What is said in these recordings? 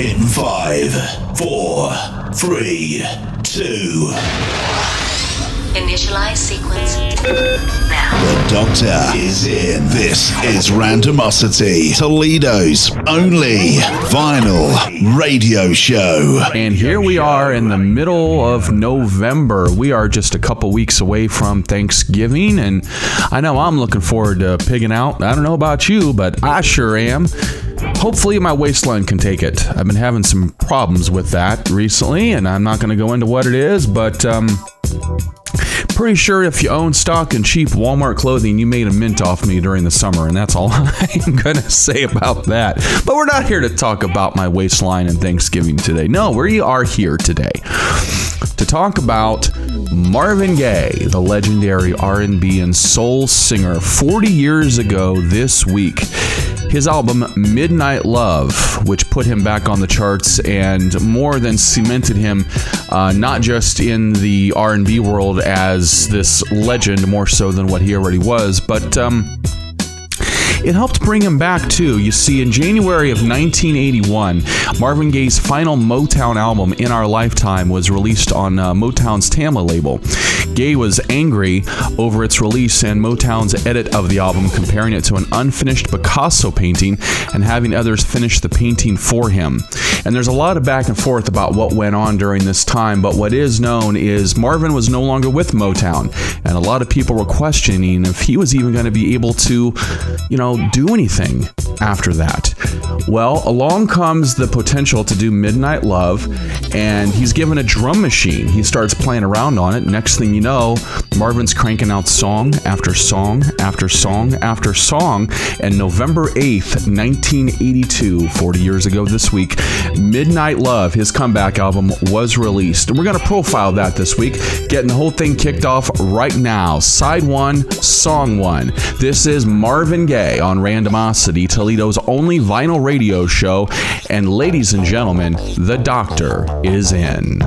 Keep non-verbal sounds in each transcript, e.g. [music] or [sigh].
In five, four, three, two. Initialize sequence now. The Doctor is in. This is Randomosity, Toledo's only vinyl radio show. And here we are in the middle of November. We are just a couple weeks away from Thanksgiving, and I know I'm looking forward to pigging out. I don't know about you, but I sure am. Hopefully, my waistline can take it. I've been having some problems with that recently, and I'm not going to go into what it is, but um, pretty sure if you own stock in cheap Walmart clothing, you made a mint off me during the summer, and that's all [laughs] I'm going to say about that. But we're not here to talk about my waistline and Thanksgiving today. No, we are here today to talk about Marvin Gaye, the legendary R&B and soul singer, 40 years ago this week. His album Midnight Love, which put him back on the charts and more than cemented him, uh, not just in the R&B world as this legend, more so than what he already was, but um, it helped bring him back too. You see, in January of 1981, Marvin Gaye's final Motown album, In Our Lifetime, was released on uh, Motown's Tamla label. Gaye was angry over its release and Motown's edit of the album, comparing it to an unfinished Picasso painting and having others finish the painting for him. And there's a lot of back and forth about what went on during this time, but what is known is Marvin was no longer with Motown, and a lot of people were questioning if he was even going to be able to, you know, do anything after that. Well, along comes the potential to do Midnight Love, and he's given a drum machine. He starts playing around on it. Next thing you know, Marvin's cranking out song after song after song after song. And November 8th, 1982, 40 years ago this week, Midnight Love, his comeback album, was released. And we're going to profile that this week, getting the whole thing kicked off right now. Side one, song one. This is Marvin Gaye on Randomosity, Toledo's only vinyl radio show. And ladies and gentlemen, the doctor is in.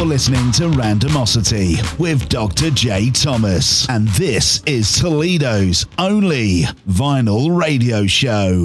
You're listening to Randomosity with Dr. J. Thomas, and this is Toledo's only vinyl radio show.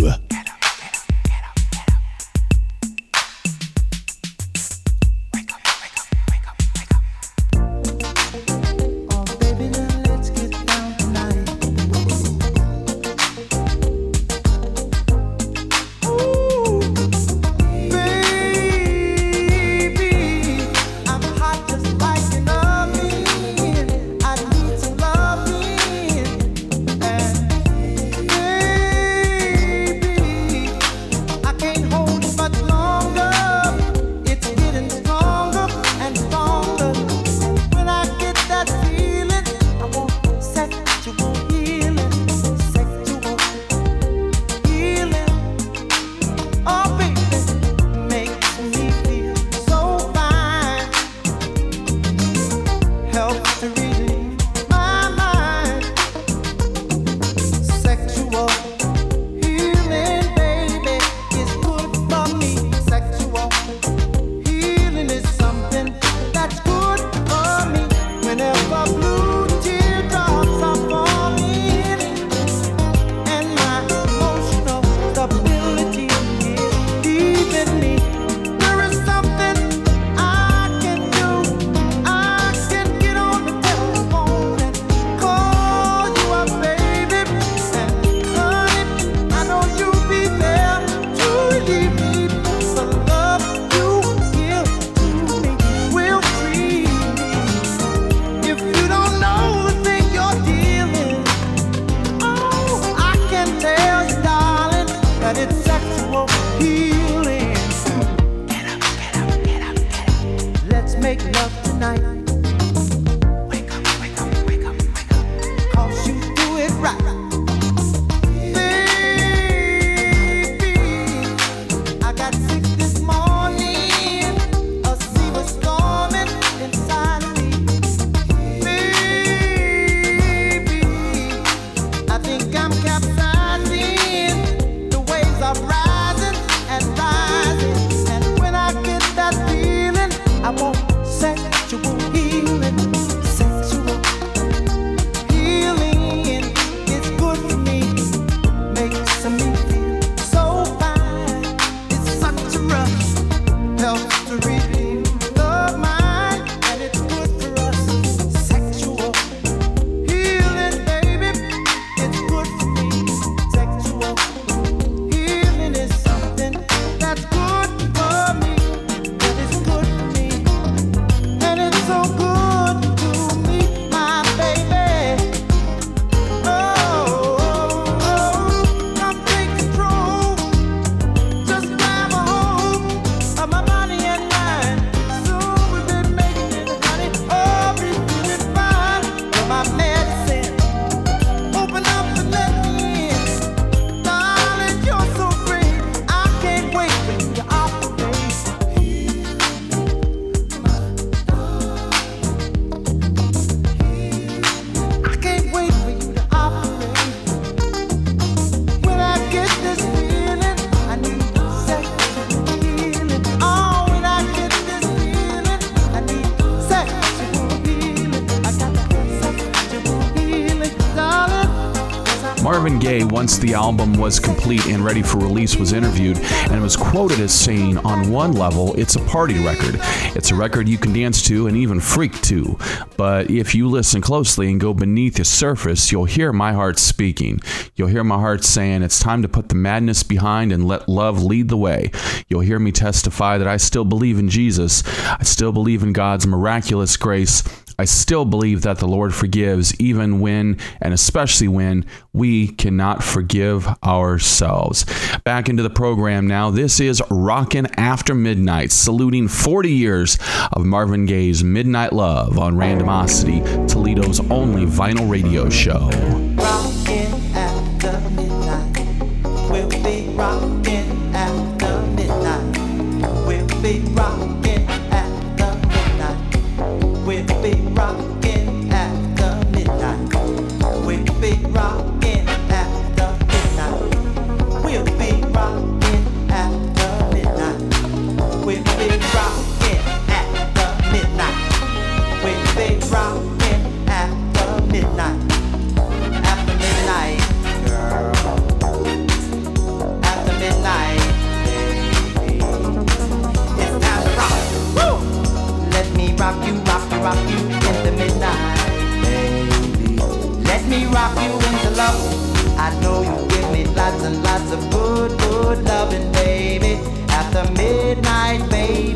Marvin Gaye, once the album was complete and ready for release, was interviewed and was quoted as saying, On one level, it's a party record. It's a record you can dance to and even freak to. But if you listen closely and go beneath the surface, you'll hear my heart speaking. You'll hear my heart saying, It's time to put the madness behind and let love lead the way. You'll hear me testify that I still believe in Jesus. I still believe in God's miraculous grace. I still believe that the Lord forgives even when, and especially when, we cannot forgive ourselves. Back into the program now. This is Rockin' After Midnight, saluting 40 years of Marvin Gaye's Midnight Love on Randomosity, Toledo's only vinyl radio show. Me rock you into love. I know you give me lots and lots of good, good loving, baby. After midnight, baby.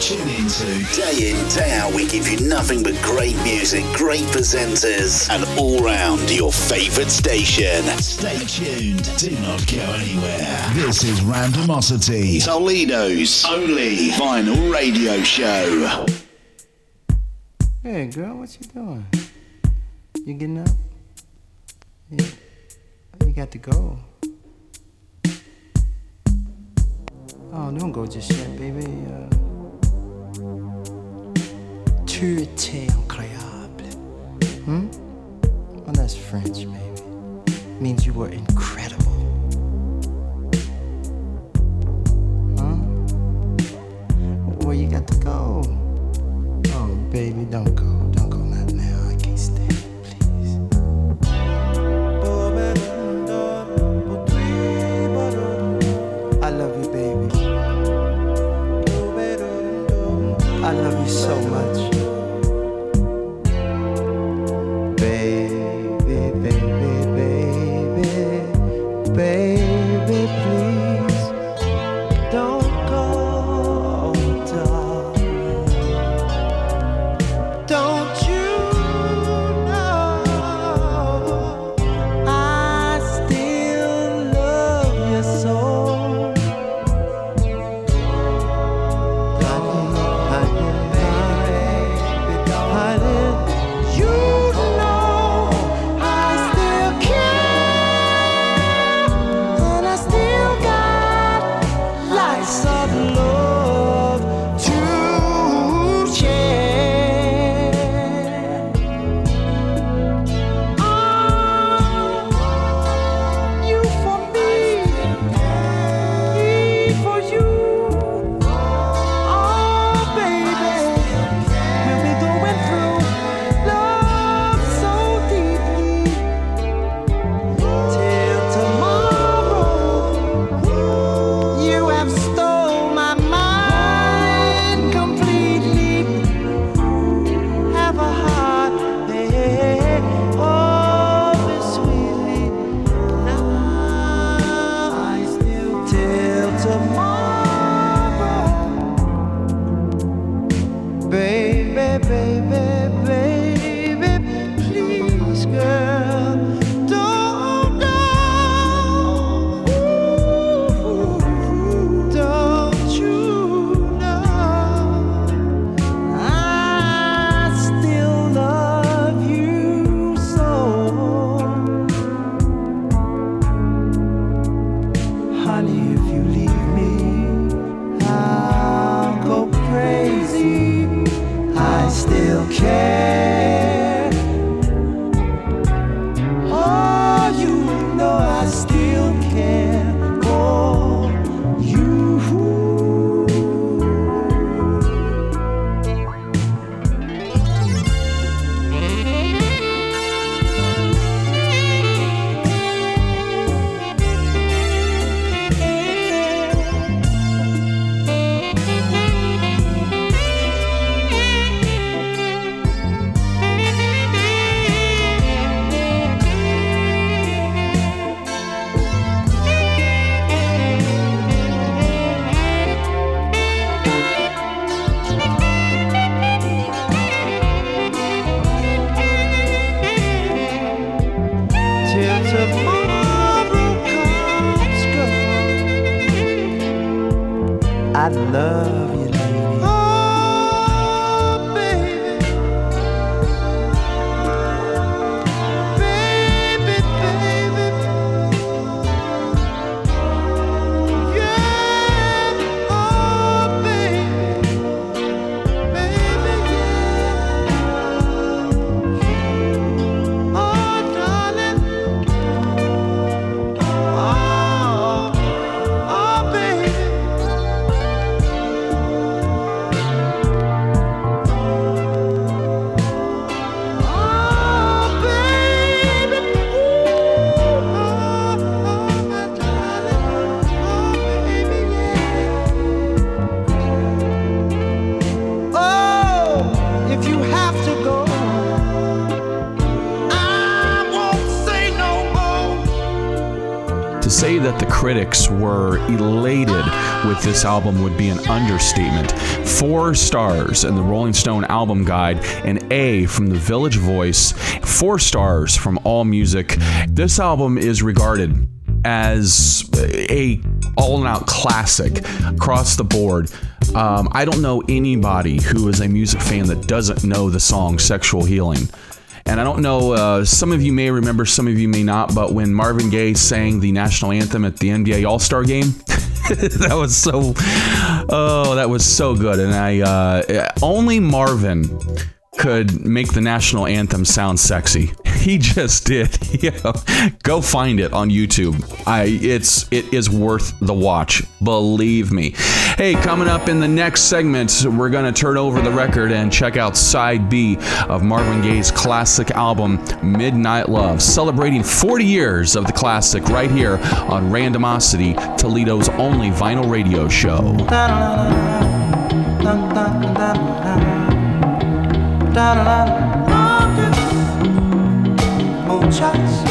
Tune into. Day in, day out, we give you nothing but great music, great presenters, and all round your favourite station. Stay tuned. Do not go anywhere. This is Randomosity, Toledo's only vinyl radio show. Hey, girl, what you doing? You getting up? Yeah. You got to go. Oh, don't go just yet, baby. Uh, étais incroyable. Hmm? Well, that's French, baby. Means you were incredible. Huh? Where you got to go? Oh, baby, don't go. The critics were elated with this album would be an understatement. Four stars in the Rolling Stone album guide, an A from the Village Voice, four stars from All Music. This album is regarded as a all-out classic across the board. Um, I don't know anybody who is a music fan that doesn't know the song "Sexual Healing." And I don't know, uh, some of you may remember, some of you may not, but when Marvin Gaye sang the national anthem at the NBA All Star game, [laughs] that was so, oh, that was so good. And I, uh, only Marvin could make the national anthem sound sexy. [laughs] He just did. [laughs] Go find it on YouTube. I it's it is worth the watch. Believe me. Hey, coming up in the next segment, we're gonna turn over the record and check out side B of Marvin Gaye's classic album Midnight Love, celebrating 40 years of the classic right here on Randomosity, Toledo's only vinyl radio show da da da, da. Muchas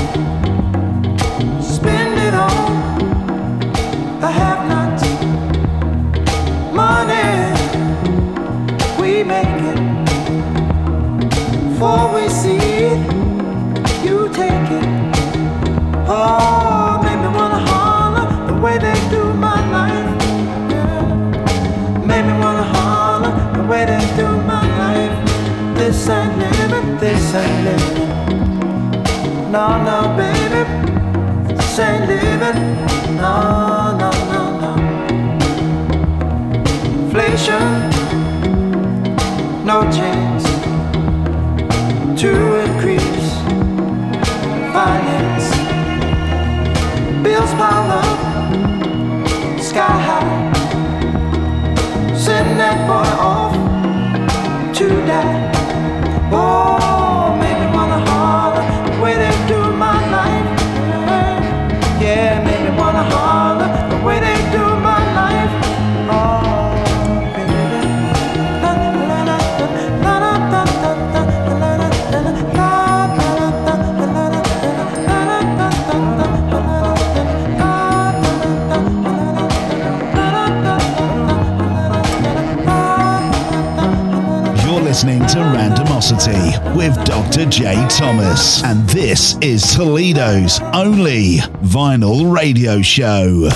radio show.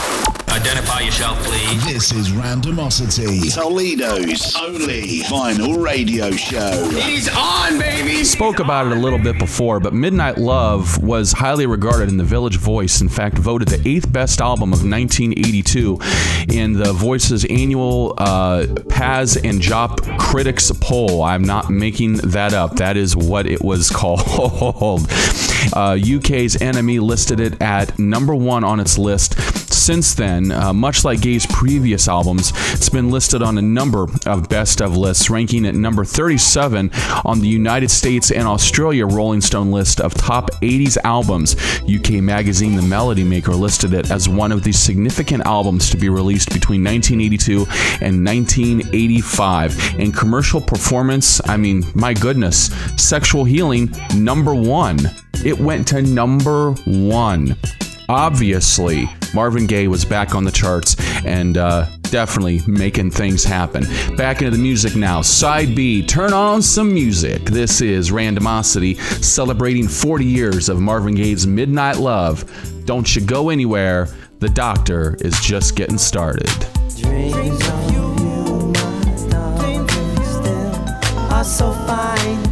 Identify yourself, please. This is Randomosity, Toledo's only vinyl radio show. He's on, baby. Spoke about it a little bit before, but Midnight Love was highly regarded in the Village Voice. In fact, voted the eighth best album of 1982 in the Voice's annual uh, Pazz and Jop Critics Poll. I'm not making that up. That is what it was [laughs] called. Uh, UK's NME listed it at number one on its list. Since then, uh, much like Gaye's previous albums, it's been listed on a number of best of lists, ranking at number 37 on the United States and Australia Rolling Stone list of top 80s albums. UK magazine The Melody Maker listed it as one of the significant albums to be released between 1982 and 1985. In commercial performance, I mean, my goodness, Sexual Healing, number one. It went to number one. Obviously, Marvin Gaye was back on the charts and uh, definitely making things happen. Back into the music now. Side B, turn on some music. This is Randomosity celebrating 40 years of Marvin Gaye's Midnight Love. Don't you go anywhere. The doctor is just getting started. Dreams of you, still are so fine,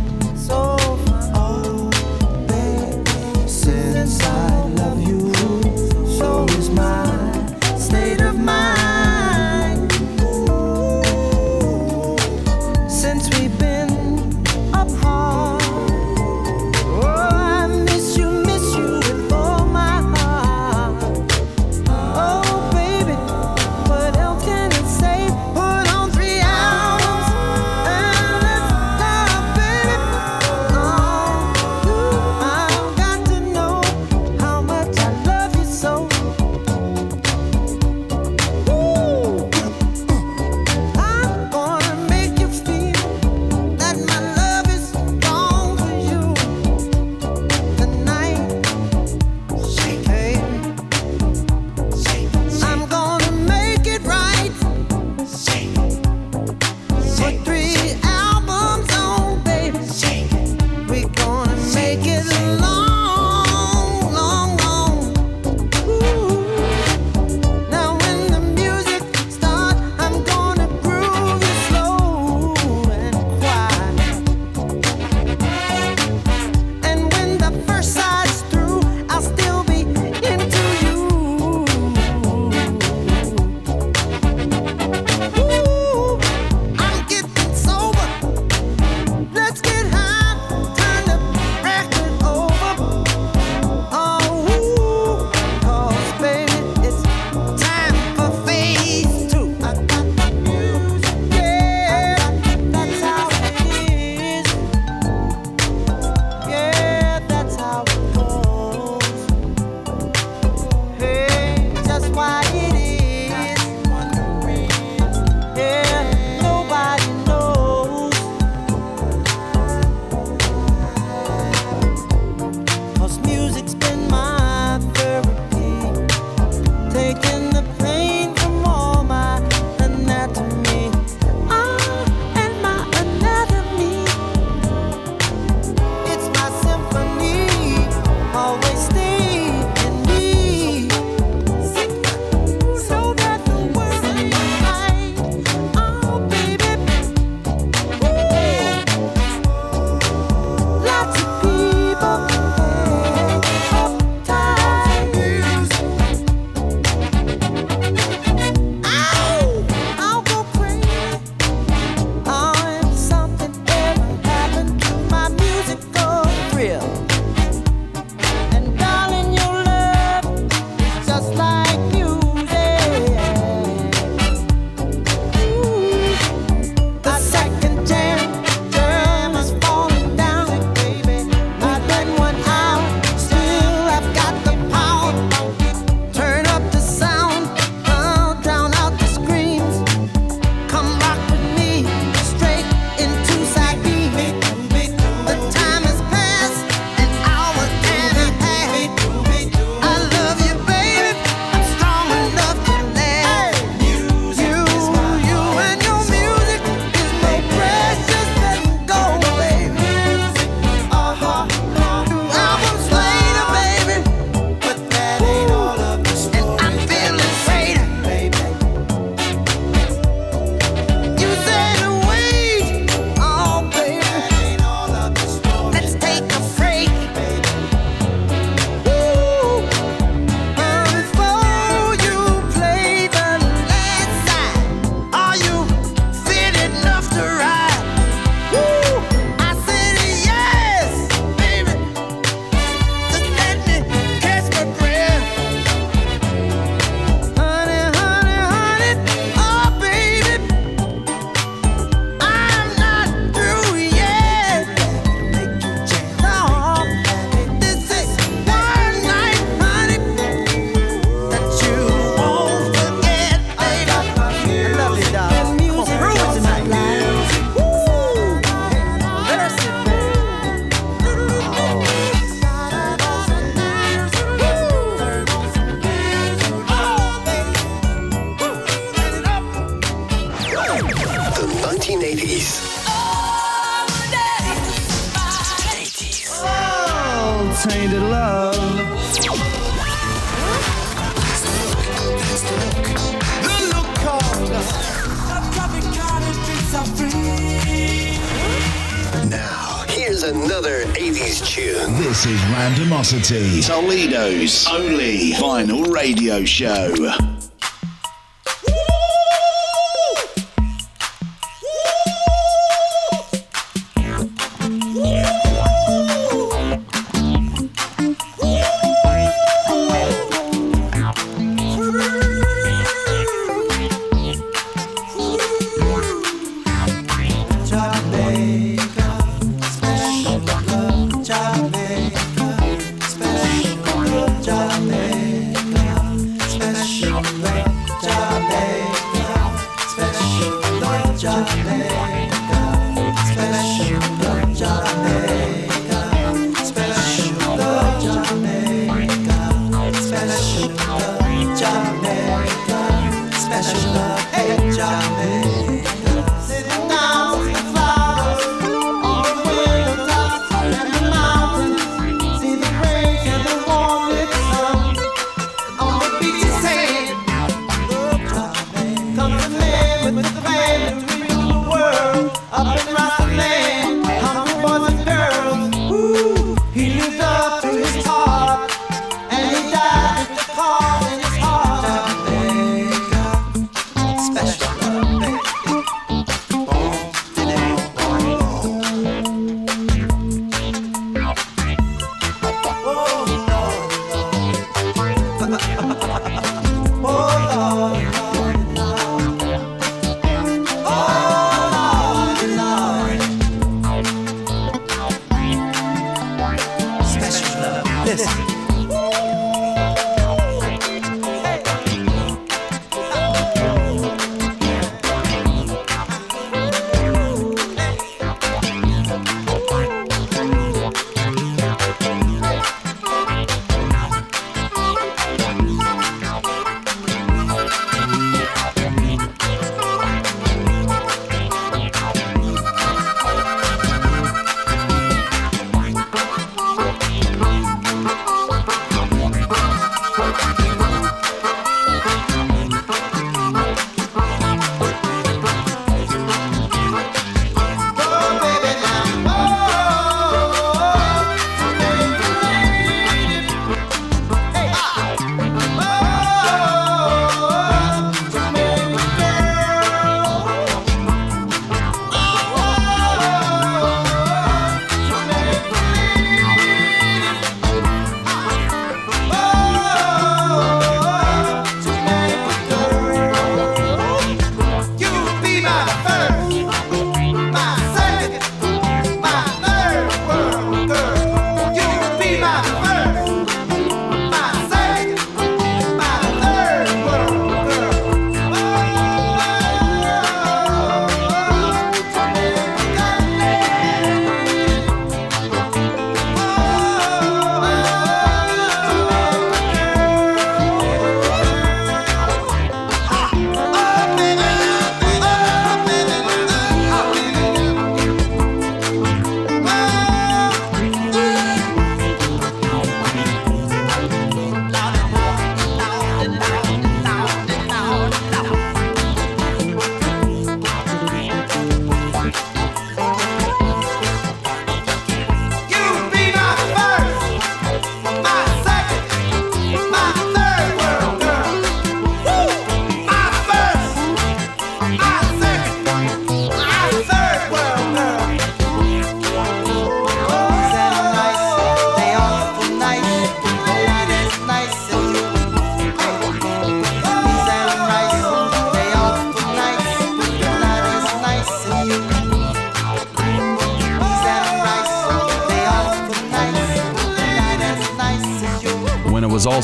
Another 80s tune. This is Randomosity, Toledo's only vinyl radio show.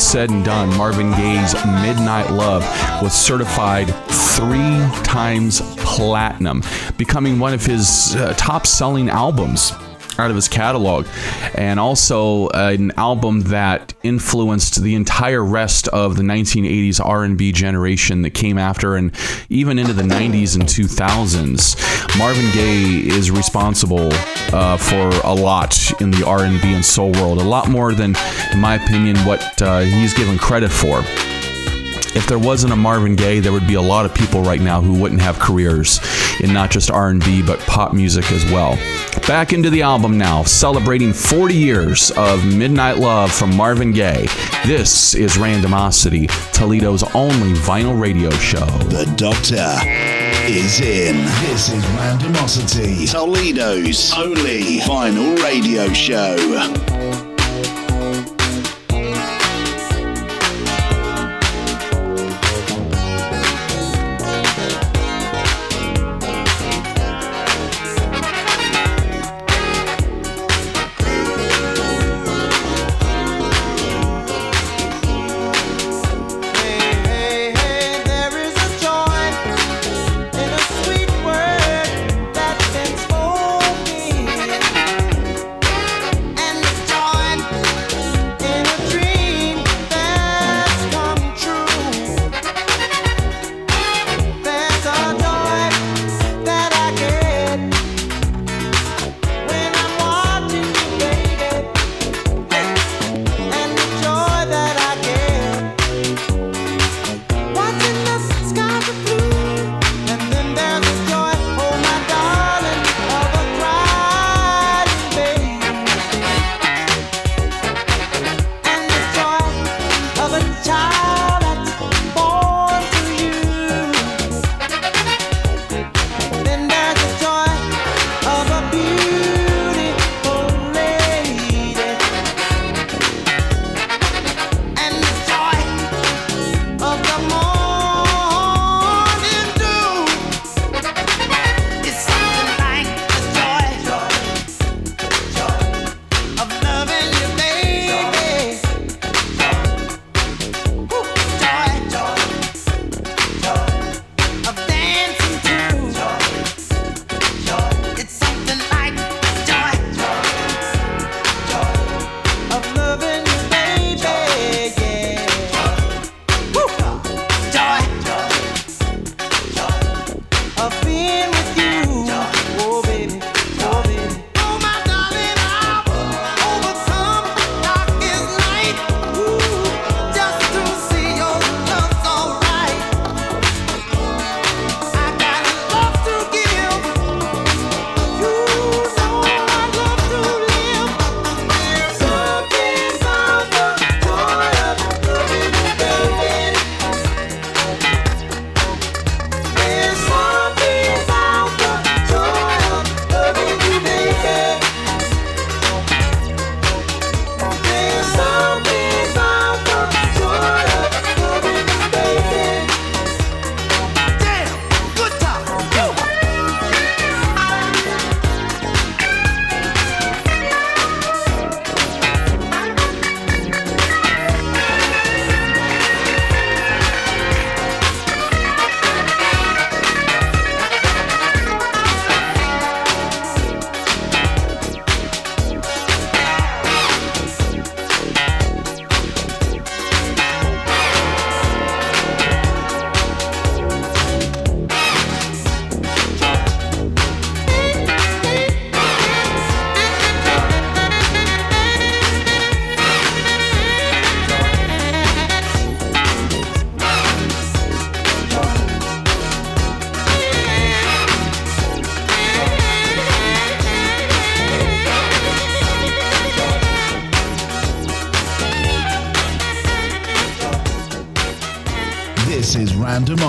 said and done, Marvin Gaye's Midnight Love was certified three times platinum, becoming one of his uh, top selling albums out of his catalog, and also an album that influenced the entire rest of the 1980s R&B generation that came after, and even into the 90s and 2000s. Marvin Gaye is responsible uh, for a lot in the R&B and soul world, a lot more than, in my opinion, what uh, he's given credit for. If there wasn't a Marvin Gaye, there would be a lot of people right now who wouldn't have careers in not just R&B but pop music as well. Back into the album now, celebrating 40 years of Midnight Love from Marvin Gaye. This is Randomosity, Toledo's only vinyl radio show. The Doctor is in. This is Randomosity, Toledo's only vinyl radio show.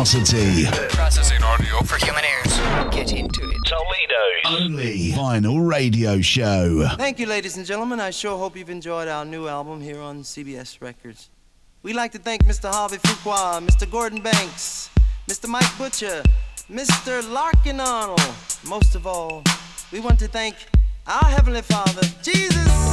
Randomosity, Processing audio for human ears. Get into it. Toledo's only vinyl radio show. Thank you, ladies and gentlemen. I sure hope you've enjoyed our new album here on CBS Records. We'd like to thank Mr. Harvey Fuqua, Mr. Gordon Banks, Mr. Mike Butcher, Mr. Larkin Arnold. Most of all, we want to thank our Heavenly Father, Jesus.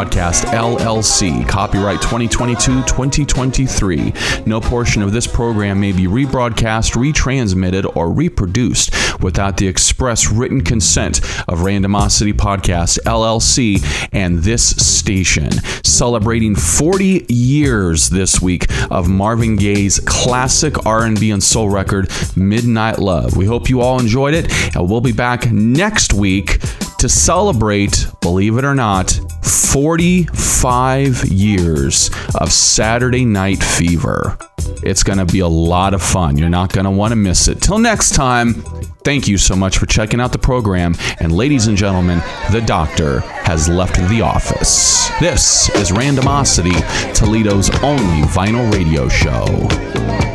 Podcast, LLC. Copyright 2022 2023. No portion of this program may be rebroadcast, retransmitted, or reproduced without the express written consent of Randomosity Podcast, LLC, and this station. Celebrating 40 years this week of Marvin Gaye's classic R&B and soul record, Midnight Love. We hope you all enjoyed it, and we'll be back next week to celebrate, believe it or not, 45 years of Saturday Night Fever. It's going to be a lot of fun. You're not going to want to miss it. Till next time, thank you so much for checking out the program. And ladies and gentlemen, the doctor has left the office. This is Randomosity, Toledo's only vinyl radio show.